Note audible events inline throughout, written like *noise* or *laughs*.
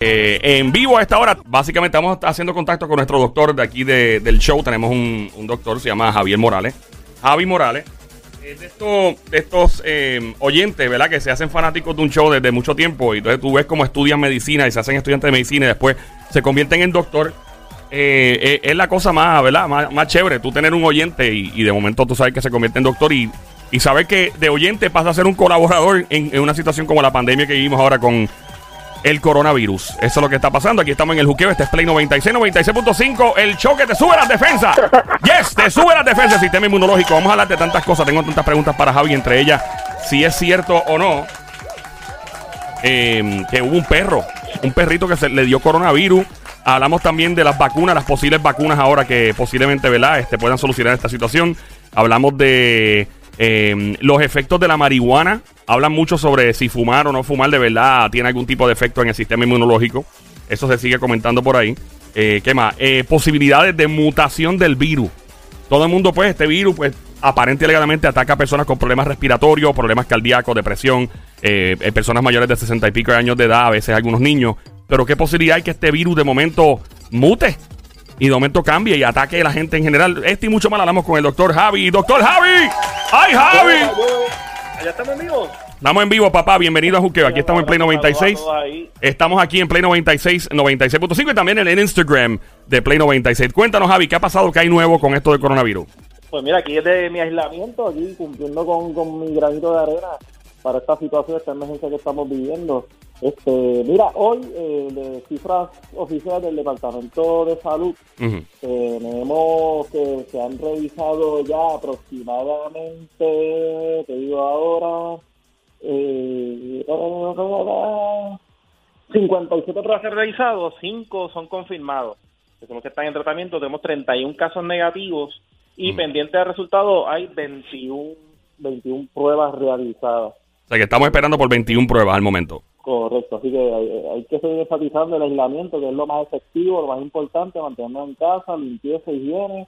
Eh, en vivo a esta hora, básicamente estamos haciendo contacto con nuestro doctor de aquí de- del show. Tenemos un, un doctor, se llama Javier Morales. Javi Morales. Eh, de estos, eh, oyentes, ¿verdad? Que se hacen fanáticos de un show desde mucho tiempo. Y entonces tú ves cómo estudian medicina y se hacen estudiantes de medicina y después se convierten en doctor. Eh, es la cosa más, ¿verdad? Más, más chévere. Tú tener un oyente y, y de momento tú sabes que se convierte en doctor y, y saber que de oyente pasa a ser un colaborador en, en una situación como la pandemia que vivimos ahora con el coronavirus. Eso es lo que está pasando. Aquí estamos en el juqueo. Este es Play 96, 96.5. El show que te sube las defensas. *laughs* Yes, te sube las defensas. Sistema inmunológico. Vamos a hablar de tantas cosas. Tengo tantas preguntas para Javi. Entre ellas, si es cierto o no eh, que hubo un perro, un perrito que se le dio coronavirus. Hablamos también de las vacunas, las posibles vacunas ahora que posiblemente, ¿verdad? Este, puedan solucionar esta situación. Hablamos de eh, los efectos de la marihuana. Hablan mucho sobre si fumar o no fumar de verdad tiene algún tipo de efecto en el sistema inmunológico. Eso se sigue comentando por ahí. Eh, ¿Qué más? Eh, posibilidades de mutación del virus. Todo el mundo, pues, este virus, pues, aparente y alegadamente ataca a personas con problemas respiratorios, problemas cardíacos, depresión, eh, eh, personas mayores de 60 y pico de años de edad, a veces algunos niños. Pero qué posibilidad hay que este virus de momento mute y de momento cambie y ataque a la gente en general. Este y mucho más hablamos con el doctor Javi. ¡Doctor Javi! ¡Ay, Javi! Allá estamos amigos. Estamos en vivo, papá. Bienvenido a Juqueo. Aquí estamos en Play 96. Estamos aquí en Play 96, 96.5 y también en el Instagram de Play 96. Cuéntanos, Javi, ¿qué ha pasado? ¿Qué hay nuevo con esto del coronavirus? Pues mira, aquí es de mi aislamiento, aquí cumpliendo con, con mi granito de arena para esta situación, esta emergencia que estamos viviendo. Este, mira, hoy eh, de cifras oficiales del Departamento de Salud tenemos que se han revisado ya aproximadamente, te digo ahora, eh, 57 pruebas se han realizado, 5 son confirmados. Tenemos que están en tratamiento, tenemos 31 casos negativos y Mm. pendiente de resultados hay 21, 21 pruebas realizadas. O sea que estamos esperando por 21 pruebas al momento. Correcto, así que hay, hay que seguir enfatizando el aislamiento, que es lo más efectivo, lo más importante, mantenernos en casa, limpieza, higiene,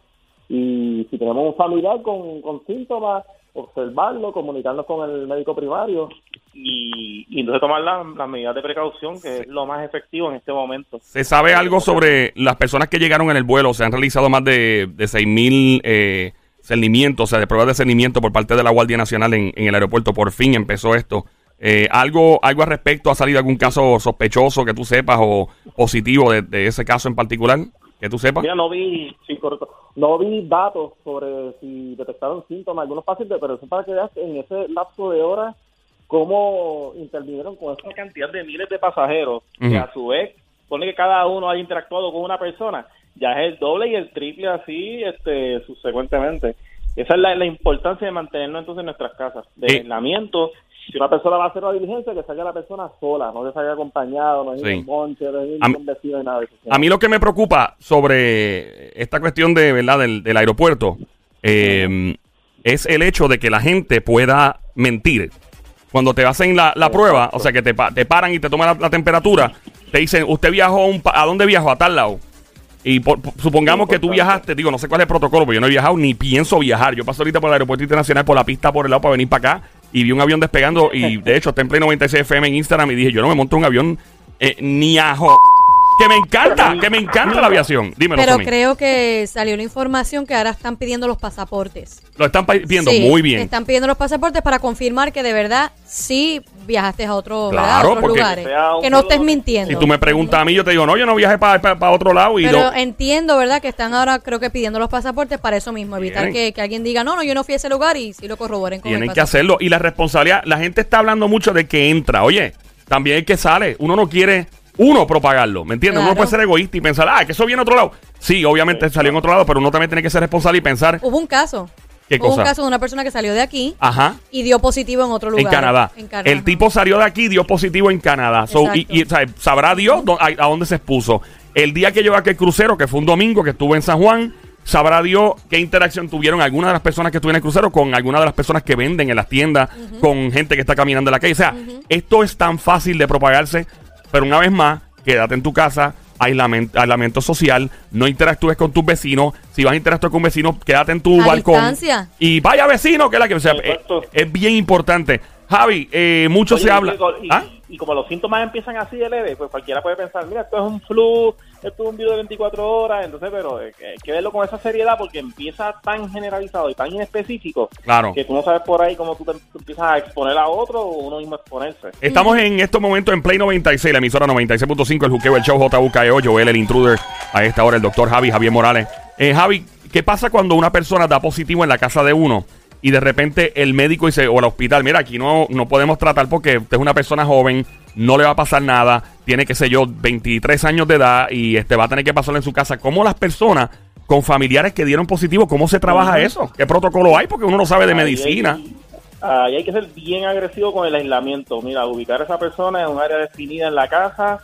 y si tenemos un familiar con, con síntomas, observarlo, comunicarnos con el médico primario y, y entonces tomar la- las medidas de precaución, que es lo más efectivo en este momento. ¿Se sabe algo sobre las personas que llegaron en el vuelo? Se han realizado más de, de 6.000 eh, cernimientos, o sea, de pruebas de cernimiento por parte de la Guardia Nacional en, en el aeropuerto. Por fin empezó esto. Eh, ¿algo, ¿Algo al respecto? ¿Ha salido algún caso sospechoso que tú sepas o positivo de, de ese caso en particular? Que tú sepas. Mira, no vi, sí, correcto. no vi datos sobre si detectaron síntomas algunos pacientes, pero eso para que veas en ese lapso de horas cómo intervinieron con esa cantidad de miles de pasajeros, que Ujú. a su vez, pone que cada uno haya interactuado con una persona, ya es el doble y el triple así este subsecuentemente. Esa es la, la importancia de mantenernos entonces en nuestras casas, de Eh. Si una persona va a hacer la diligencia, que salga la persona sola, no que salga acompañado, no es Sí. un monche, no es un nada de eso. A mí lo que me preocupa sobre esta cuestión de verdad del, del aeropuerto eh, es el hecho de que la gente pueda mentir. Cuando te hacen la, la prueba, o sea que te, te paran y te toman la, la temperatura, te dicen, usted viajó a, un pa- a dónde viajó, a tal lado. Y por- supongamos que tú viajaste, digo, no sé cuál es el protocolo, porque yo no he viajado ni pienso viajar. Yo paso ahorita por el aeropuerto internacional, por la pista, por el lado, para venir para acá. Y vi un avión despegando. Y *laughs* de hecho, está en Play 96 FM en Instagram. Y dije, yo no me monto un avión eh, ni a jo- Que me encanta, que me encanta la aviación. Dímelo, Pero Tommy. creo que salió la información que ahora están pidiendo los pasaportes. Lo están Sí, muy bien. Están pidiendo los pasaportes para confirmar que de verdad sí viajaste a, otro, ¿verdad? Claro, a otros porque- lugares. Sea un Que no estés mintiendo. Si tú me preguntas a mí, yo te digo, no, yo no viajé para otro lado. Y Pero entiendo, ¿verdad? Que están ahora creo que pidiendo los pasaportes para eso mismo. Evitar Tienen. que, que alguien diga, no, no, yo no fui a ese lugar y si lo corroboren con el Tienen que pasaporte. hacerlo. Y la responsabilidad, la gente está hablando mucho de que entra. Oye, también el que sale. Uno no quiere, uno, propagarlo. ¿Me entiendes? Uno puede ser egoísta y pensar, ah, que eso viene a otro lado. Sí, obviamente salió en otro lado, pero uno también tiene que ser responsable y pensar, Hubo un caso. ¿Qué Hubo cosa? un caso de una persona que salió de aquí ajá. y dio positivo en otro lugar. En Canadá. En Canadá. El tipo salió de aquí, dio positivo en Canadá. So, y, y, sabrá Dios a, a dónde se expuso. El día que llegó aquel crucero, que fue un domingo, que estuvo en San Juan, sabrá Dios qué interacción tuvieron algunas de las personas que estuvieron en el crucero con algunas de las personas que venden en las tiendas, con gente que está caminando en la calle. O sea, esto es tan fácil de propagarse, pero una vez más, quédate en tu casa. Aislamiento, aislamiento social, no interactúes con tus vecinos. Si vas a interactuar con vecinos, quédate en tu A balcón. distancia. Y vaya vecino, que es la que. O sea, es bien importante. Javi, eh, mucho Oye, se habla. Y, ¿Ah? y como los síntomas empiezan así de leve, pues cualquiera puede pensar, mira, esto es un flu, esto es un virus de 24 horas, entonces, pero eh, hay que verlo con esa seriedad porque empieza tan generalizado y tan inespecífico Claro. que tú no sabes por ahí cómo tú te tú empiezas a exponer a otro o uno mismo exponerse. Estamos en estos momentos en Play 96, la emisora 96.5, el juqueo, el show JUKEO, Joel, el intruder. A esta hora, el doctor Javi, Javier Morales. Eh, Javi, ¿qué pasa cuando una persona da positivo en la casa de uno y de repente el médico dice, o el hospital, mira, aquí no, no podemos tratar porque usted es una persona joven, no le va a pasar nada, tiene, qué sé yo, 23 años de edad y este va a tener que pasarlo en su casa? ¿Cómo las personas con familiares que dieron positivo, cómo se trabaja eso? ¿Qué protocolo hay? Porque uno no sabe de Ahí medicina. hay- ahí hay que ser bien agresivo con el aislamiento. Mira, ubicar a esa persona en un área definida en la casa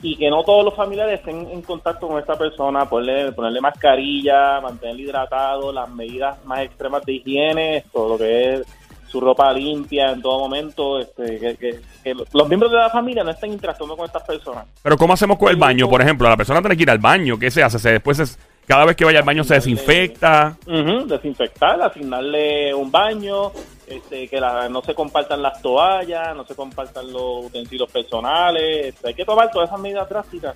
y que no todos los familiares estén en contacto con esta persona, ponerle, ponerle mascarilla, mantenerle hidratado, las medidas más extremas de higiene, todo lo que es su ropa limpia en todo momento, este, que, que- que los miembros de la familia no estén interactuando con estas personas. Pero ¿cómo hacemos con el baño, por ejemplo? La persona tiene que ir al baño, ¿qué se hace? Se, después es- cada vez que vaya al baño se desinfecta. Ujú, desinfectar, asignarle un baño, este, que la- no se compartan las toallas, no se compartan los utensilios personales. este, hay que tomar todas esas medidas drásticas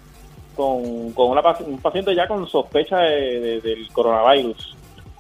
con, con una un paciente ya con sospecha de- de- del coronavirus.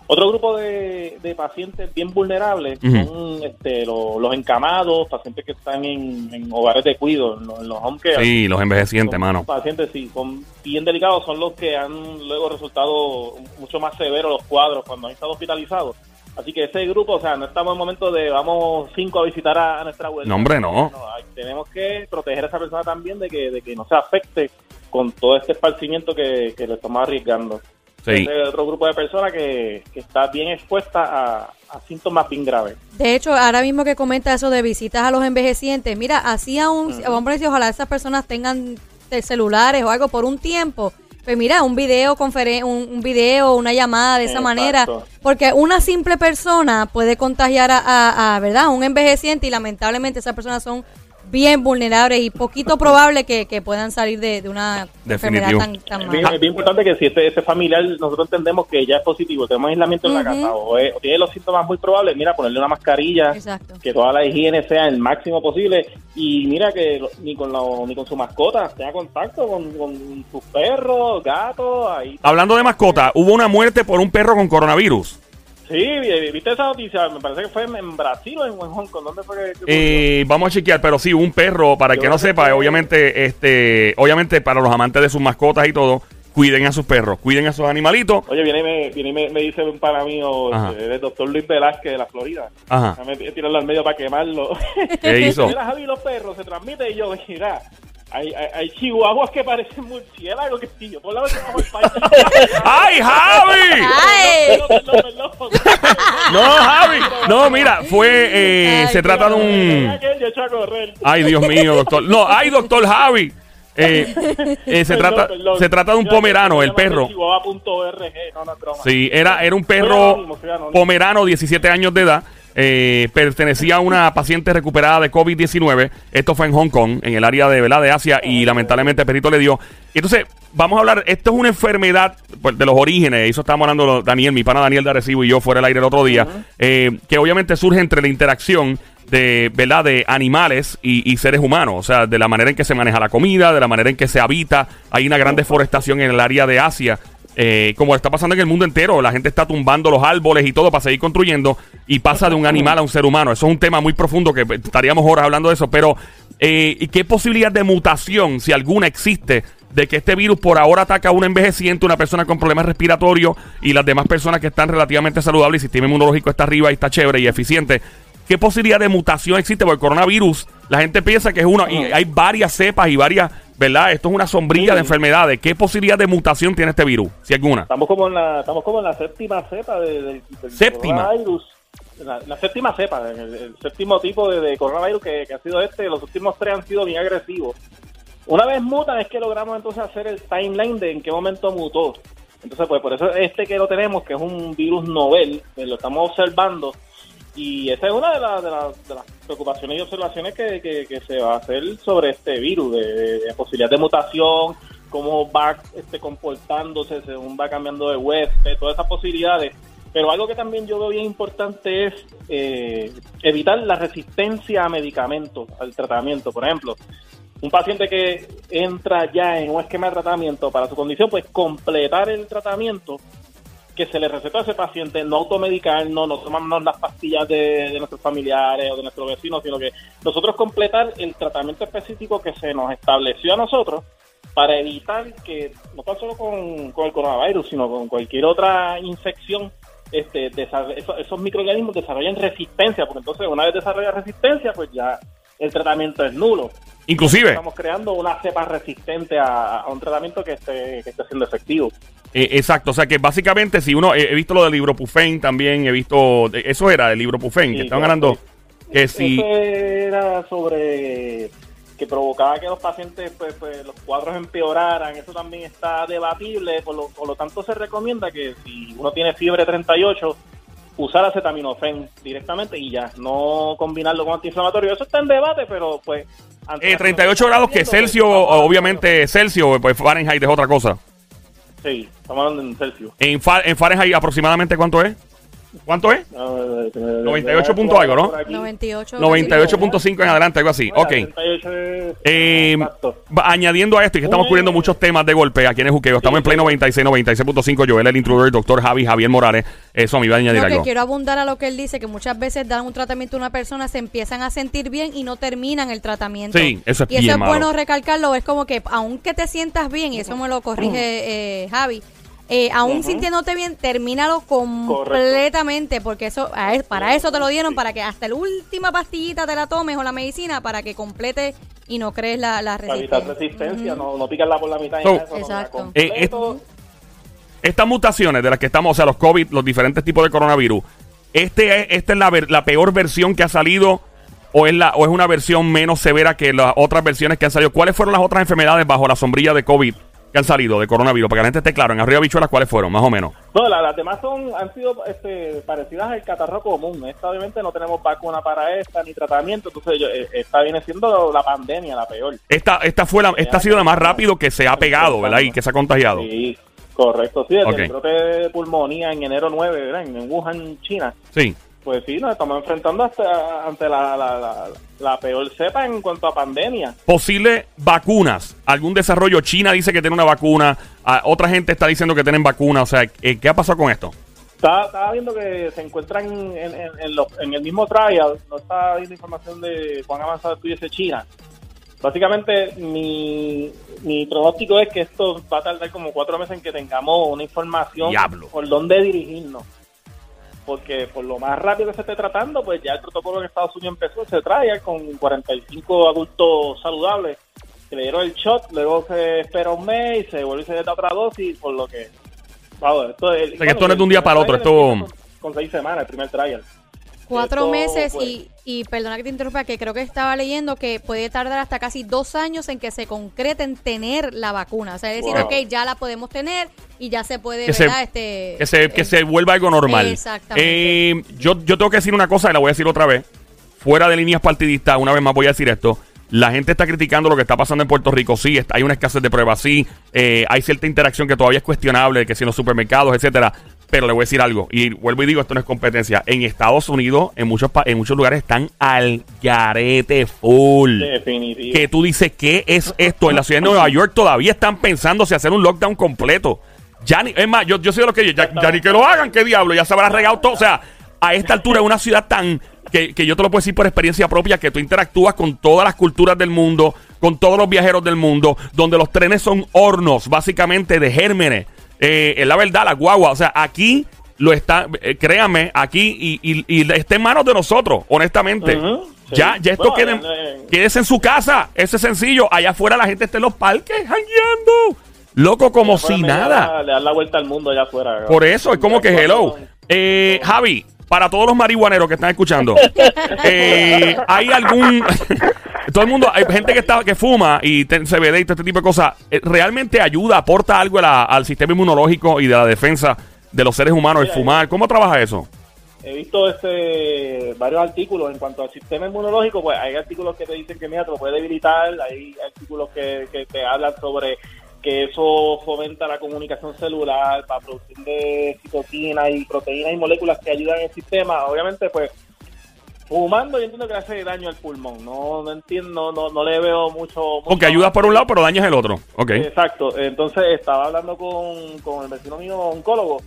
Otro grupo de, de pacientes bien vulnerables son este, lo- los encamados, pacientes que están en, en hogares de cuidado, en, los- en los home care. Sí, los envejecientes, Son mano. Pacientes, sí, son bien delicados, son los que han luego resultado mucho más severos los cuadros cuando han estado hospitalizados. Así que ese grupo, o sea, no estamos en momento de vamos cinco a visitar a, a nuestra abuela. No, hombre, no. hay- tenemos que proteger a esa persona también de que, de que no se afecte con todo este esparcimiento que, que le estamos arriesgando. Sí. Es otro grupo de personas que, que está bien expuesta a, a síntomas bien graves. De hecho, ahora mismo que comenta eso de visitas a los envejecientes, mira, hacía un, vamos a decir, ojalá esas personas tengan celulares o algo por un tiempo. Pues mira, un video, conferen un, un video, una llamada de esa Exacto. manera, porque una simple persona puede contagiar a, a, a, ¿verdad? a un envejeciente y lamentablemente esas personas son bien vulnerables y poquito probable que, que puedan salir de, de una enfermedad tan, tan Es bien, mala. es bien importante que si este, este familiar nosotros entendemos que ya es positivo, tenemos aislamiento en la casa o, es- o tiene los síntomas muy probables, mira, ponerle una mascarilla, Exacto. que toda la higiene sea el máximo posible y mira que lo- ni con la- ni con su mascota tenga contacto con, con sus perros, gatos, ahí. Hablando de mascota, hubo una muerte por un perro con coronavirus. Sí, vi- viste esa noticia, me parece que fue en, Brasil o en, Hong Kong, ¿dónde fue que? Eh, vamos a chequear, pero sí, un perro, para el que no que sepa, obviamente, este, obviamente para los amantes de sus mascotas y todo, cuiden a sus perros, cuiden a sus animalitos. Oye, viene y me, viene y me, me dice un pana mío, este, el doctor Luis Velázquez de la Florida. Ajá. T- tirarlo al medio para quemarlo. ¿Qué hizo? *laughs* Mira, Javi, los perros se transmite y yo, mira, hay, hay, hay chihuahuas que parecen murciélagos, que sí, yo por la vez que vamos al país. *laughs* ¡Ay, Javi! No, Javi. No, mira, fue, eh, Ay, se trata de un... Ay, Dios mío, doctor. No, ay, doctor Javi. Eh, eh, se, Perdón, trata, perdón. se trata de un pomerano, el perro. No, no. Sí, era, era un perro pomerano, 17 años de edad. Eh, pertenecía a una paciente recuperada de COVID-19. Esto fue en Hong Kong, en el área de, ¿verdad? de Asia, y lamentablemente el perrito le dio. Y entonces, vamos a hablar, esto es una enfermedad pues, de los orígenes, eso estábamos hablando Daniel, mi pana Daniel de Arecibo y yo fuera del aire el otro día, eh, que obviamente surge entre la interacción de, ¿verdad? de animales y, y seres humanos, o sea, de la manera en que se maneja la comida, de la manera en que se habita. Hay una gran deforestación en el área de Asia. Eh, como está pasando en el mundo entero, la gente está tumbando los árboles y todo para seguir construyendo y pasa de un animal a un ser humano. Eso es un tema muy profundo que pues, estaríamos horas hablando de eso, pero eh, ¿y ¿qué posibilidad de mutación, si alguna existe, de que este virus por ahora ataca a un envejeciente, una persona con problemas respiratorios y las demás personas que están relativamente saludables y el sistema inmunológico está arriba y está chévere y eficiente? ¿Qué posibilidad de mutación existe? Porque el coronavirus, la gente piensa que es uno, y hay varias cepas y varias, ¿verdad? Esto es una sombrilla de enfermedades. ¿Qué posibilidad de mutación tiene este virus? Si alguna. Estamos como en la, estamos como en la séptima cepa de, del- del Séptima. coronavirus. La, la séptima cepa, el, el séptimo tipo de, de coronavirus que, que ha sido este. Los últimos tres han sido bien agresivos. Una vez mutan es que logramos entonces hacer el timeline de en qué momento mutó. Entonces, pues por eso este que lo tenemos, que es un virus novel, eh, lo estamos observando. Y esa es una de, las- de, las- preocupaciones y observaciones que, que- se va a hacer sobre este virus, de, de- de posibilidad de mutación, cómo va este, comportándose según va cambiando de huésped, todas esas posibilidades. Pero algo que también yo veo bien importante es eh, evitar la resistencia a medicamentos, al tratamiento. Por ejemplo, un paciente que entra ya en un esquema de tratamiento para su condición, pues completar el tratamiento que se le recetó a ese paciente, no automedicarnos, no tomarnos las pastillas de, de nuestros familiares o de nuestros vecinos, sino que nosotros completar el tratamiento específico que se nos estableció a nosotros para evitar que, no tan solo con, con el coronavirus, sino con cualquier otra infección, este, esos, esos microorganismos desarrollan resistencia, porque entonces una vez desarrolla resistencia, pues ya el tratamiento es nulo. Inclusive, Estamos creando una cepa resistente a, a un tratamiento que esté, que esté siendo efectivo. eh, exacto, o sea que básicamente si uno, eh, he visto lo del ibuprofén también, he visto, eso era el ibuprofén, Sí, que estaban ganando, que si, Eso era sobre que provocaba que los pacientes, pues, pues, los cuadros empeoraran. Eso también está debatible. Por lo, por lo tanto, se recomienda que si uno tiene fiebre 38, usar acetaminofén directamente y ya, no combinarlo con antiinflamatorio. Eso está en debate, pero pues... eh, la 38 grados que Celsius, obviamente Celsius, pues Fahrenheit es otra cosa. Sí, estamos hablando en Celsius. En, Fa- en Fahrenheit aproximadamente cuánto es? ¿Cuánto es? 98 punto algo, ¿no? 98. 98.5 en adelante, algo así. Ok. Eh, va- añadiendo a esto, y que estamos cubriendo muchos temas de golpe aquí en el juqueo, estamos en Play 96, 96.5, Joel, el intruder, doctor Javi, Javier Morales. Eso me iba a añadir No, que algo. quiero abundar a lo que él dice, que muchas veces dan un tratamiento a una persona, se empiezan a sentir bien y no terminan el tratamiento. Sí, eso es Y eso es malo. bueno recalcarlo, es como que aunque te sientas bien, y eso me lo corrige *clears throat* eh, Javi, eh, aún sintiéndote bien, termínalo completamente, porque eso para eso te lo dieron, para que hasta la última pastillita te la tomes o la medicina, para que complete y no crees la, la Para evitar resistencia. resistencia, no, no picarla por la mitad. So- eso, no, Exacto. la completo. Estas mutaciones de las que estamos, o sea, los COVID, los diferentes tipos de coronavirus, este es, esta es la, ver- la peor versión que ha salido o es, la, o es una versión menos severa que las otras versiones que han salido. ¿Cuáles fueron las otras enfermedades bajo la sombrilla de COVID que han salido de coronavirus? Para que la gente esté claro, en arriba bichuelas, ¿cuáles fueron? Más o menos. No, la- las demás son, han sido este, parecidas al catarro común. Esta obviamente no tenemos vacuna para esta ni tratamiento, entonces yo- eh, esta viene siendo la pandemia, la peor. Esta, esta fue la, esta ha sido la más rápido que se ha pegado, ¿verdad? Y que se ha contagiado. Sí, correcto. Sí, el brote de pulmonía en enero 9, ¿verdad? En Wuhan, China. Sí. Pues sí, nos estamos enfrentando hasta, ante la, la, la, la peor cepa en cuanto a pandemia. Posibles vacunas. Algún desarrollo. China dice que tiene una vacuna. ah, otra gente está diciendo que tienen vacuna. O sea, ¿qué ha pasado con esto? Estaba, estaba viendo que se encuentran en, en, en los- en el mismo trial, no estaba viendo información de cuán avanzado estuviese China. Básicamente, mi, mi pronóstico es que esto va a tardar como cuatro meses en que tengamos una información Diablo. por dónde dirigirnos. Porque por lo más rápido que se esté tratando, pues ya el protocolo en Estados Unidos empezó ese trial con 45 adultos saludables que le dieron el shot, luego se espera un mes y se vuelve y se da otra dosis, por lo que... Vamos, esto es, que esto no es de un día para otro, esto- Con, con seis semanas, el primer trial. Cuatro meses pues, y, y perdona que te interrumpa, que creo que estaba leyendo que puede tardar hasta casi dos años en que se concrete en tener la vacuna. O sea, es decir, Wow. ok, ya la podemos tener y ya se puede, Que se- este, Que se, que eh, se vuelva algo normal. Exactamente. Eh, yo, yo tengo que decir una cosa y la voy a decir otra vez. Fuera de líneas partidistas, una vez más voy a decir esto. La gente está criticando lo que está pasando en Puerto Rico. Sí, está- hay una escasez de pruebas. Sí, eh, hay cierta interacción que todavía es cuestionable, que si en los supermercados, etcétera. Pero le voy a decir algo, y vuelvo y digo, esto no es competencia. En Estados Unidos, en muchos, pa- en muchos lugares están al garete full. Definitivo. que tú dices, ¿qué es esto? En la ciudad de Nueva York todavía están pensando si hacer un lockdown completo. Ya ni, es más, yo, yo sé lo que yo, ya, ya ni que lo hagan, qué diablo, ya se habrá regado todo. O sea, a esta altura es una ciudad tan que, que yo te lo puedo decir por experiencia propia, que tú interactúas con todas las culturas del mundo, con todos los viajeros del mundo, donde los trenes son hornos, básicamente, de gérmenes. Eh, es la verdad, la guagua. O sea, aquí lo está, eh, créanme, aquí y, y, y está en manos de nosotros, honestamente. Sí. Ya, ya esto Bueno, quede, eh, quédese en su casa. Eso es sencillo. Allá afuera la gente está en los parques, jangueando. Loco, como si nada. da- Le dan la vuelta al mundo allá afuera. Por eso, es como que hello. Eh, Javi, para todos los marihuaneros que están escuchando, *laughs* eh, ¿hay algún... todo el mundo, hay gente que está que fuma y te- CBD y todo este tipo de cosas, eh, ¿realmente ayuda, aporta algo a la- al sistema inmunológico y de la defensa de los seres humanos el fumar? ¿Cómo trabaja eso? He visto este, varios artículos en cuanto al sistema inmunológico, pues hay artículos que te dicen que mira, te lo puede debilitar, hay artículos que, que te hablan sobre que eso fomenta la comunicación celular para producción de citoquinas y proteínas y moléculas que ayudan el sistema. Obviamente, pues fumando yo entiendo que hace daño al pulmón. No, no entiendo, no, no le veo mucho... Porque ayudas por un lado, pero dañas el otro. Ok. Exacto. Entonces estaba hablando con, con el vecino mío oncólogo.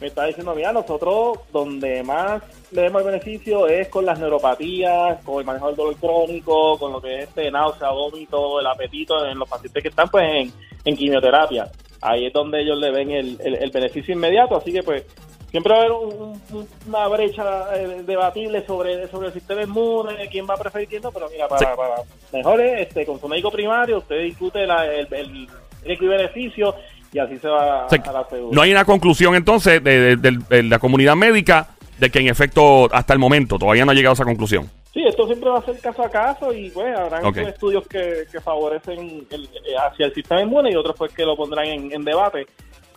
Me está diciendo, mira, nosotros donde más le vemos el beneficio es con las neuropatías, con el manejo del dolor crónico, con lo que es este náusea, vómito, el apetito en los pacientes que están pues en, en quimioterapia. Ahí es donde ellos le ven el, el, el beneficio inmediato. Así que pues siempre va a haber un- un- una brecha eh, debatible sobre, sobre el sistema inmune, quién va a preferir quién no, pero mira, para, Sí. para mejor es, este, con su médico primario, usted discute la- el, el y beneficio y así se va O sea, a la segura. no hay una conclusión entonces de, de- de- de la comunidad médica de que en efecto hasta el momento todavía no ha llegado a esa conclusión. Sí, esto siempre va a ser caso a caso y pues habrán estudios que, que favorecen el- eh, hacia el sistema inmune y otros pues que lo pondrán en, en debate.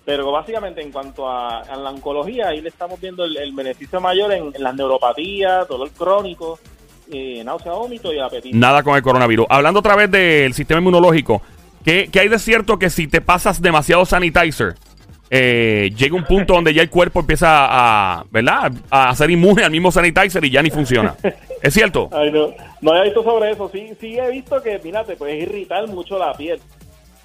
Pero básicamente en cuanto a, a la oncología, ahí le estamos viendo el, el beneficio mayor en, en las neuropatías, dolor crónico, eh, náusea, vómito y apetito. Nada con el coronavirus. Hablando otra vez del sistema inmunológico, ¿qué, qué hay de cierto que si te pasas demasiado sanitizer, eh, llega un punto donde ya el cuerpo empieza a, ¿verdad? A ser inmune al mismo sanitizer y ya ni funciona? ¿Es cierto? Ay, no, no había visto sobre eso. Sí, sí he visto que, mira, te puedes irritar mucho la piel.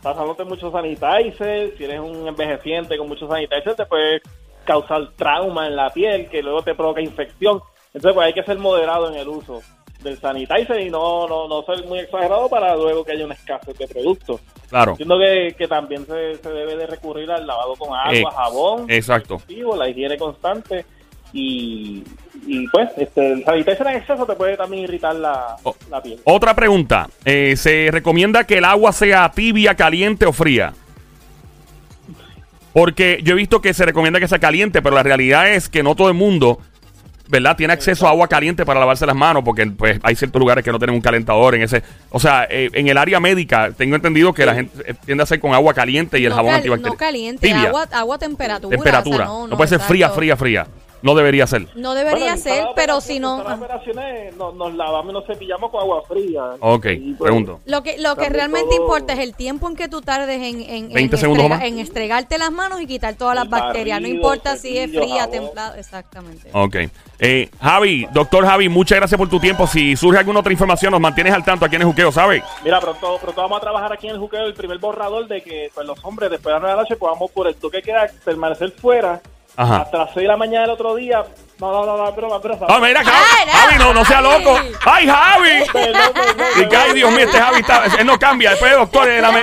Pasándote mucho sanitizer, si eres un envejeciente con mucho sanitizer, te puede causar trauma en la piel que luego te provoca infección. Entonces, pues hay que ser moderado en el uso del sanitizer y no, no, no ser muy exagerado para luego que haya una escasez de productos. Claro. Entiendo que, que también se, se debe de recurrir al lavado con agua, Eh, jabón, exacto. la higiene constante y, y pues este, sanitizer en exceso te puede también irritar la, Oh. la piel. Otra pregunta. Eh, ¿Se recomienda que el agua sea tibia, caliente o fría? Porque yo he visto que se recomienda que sea caliente, pero la realidad es que no todo el mundo, ¿verdad? Tiene acceso a agua caliente para lavarse las manos, porque pues hay ciertos lugares que no tienen un calentador en ese... O sea, eh, en el área médica tengo entendido que la gente eh, tiende a hacer con agua caliente y el no, jabón cal- antibacterial. no caliente, Tibia, agua, agua temperatura. temperatura. o sea, no, puede ser fría, fría, fría. No debería ser. No debería Bueno, ser, pero si en no... cada operaciones nos, nos lavamos y nos cepillamos con agua fría. Ok, Y, pues, pregunto. Lo que, lo que realmente todo- importa es el tiempo en que tú tardes en, en, 20 en, segundos estrega- más. en estregarte las manos y quitar todas las bacterias. No importa si es fría, jabón. templada, exactamente. Ok. Eh, Javi, doctor Javi, muchas gracias por tu tiempo. Si surge alguna otra información, nos mantienes al tanto aquí en el Juqueo, ¿sabes? Mira, pronto, pronto vamos a trabajar aquí en el juqueo el primer borrador de que pues, los hombres después de las 9 de la noche podamos por el toque que queda permanecer fuera Ajá. hasta las 6 de la mañana del otro día. No, no, no, no, broma, broma. Ah, mira, Javi, no, Javi, no, no sea loco. ¡Ay, Javi! *laughs* Perdón, Y que, ay, Dios mío, este Javi está, él no cambia. Después, doctor, él la me-.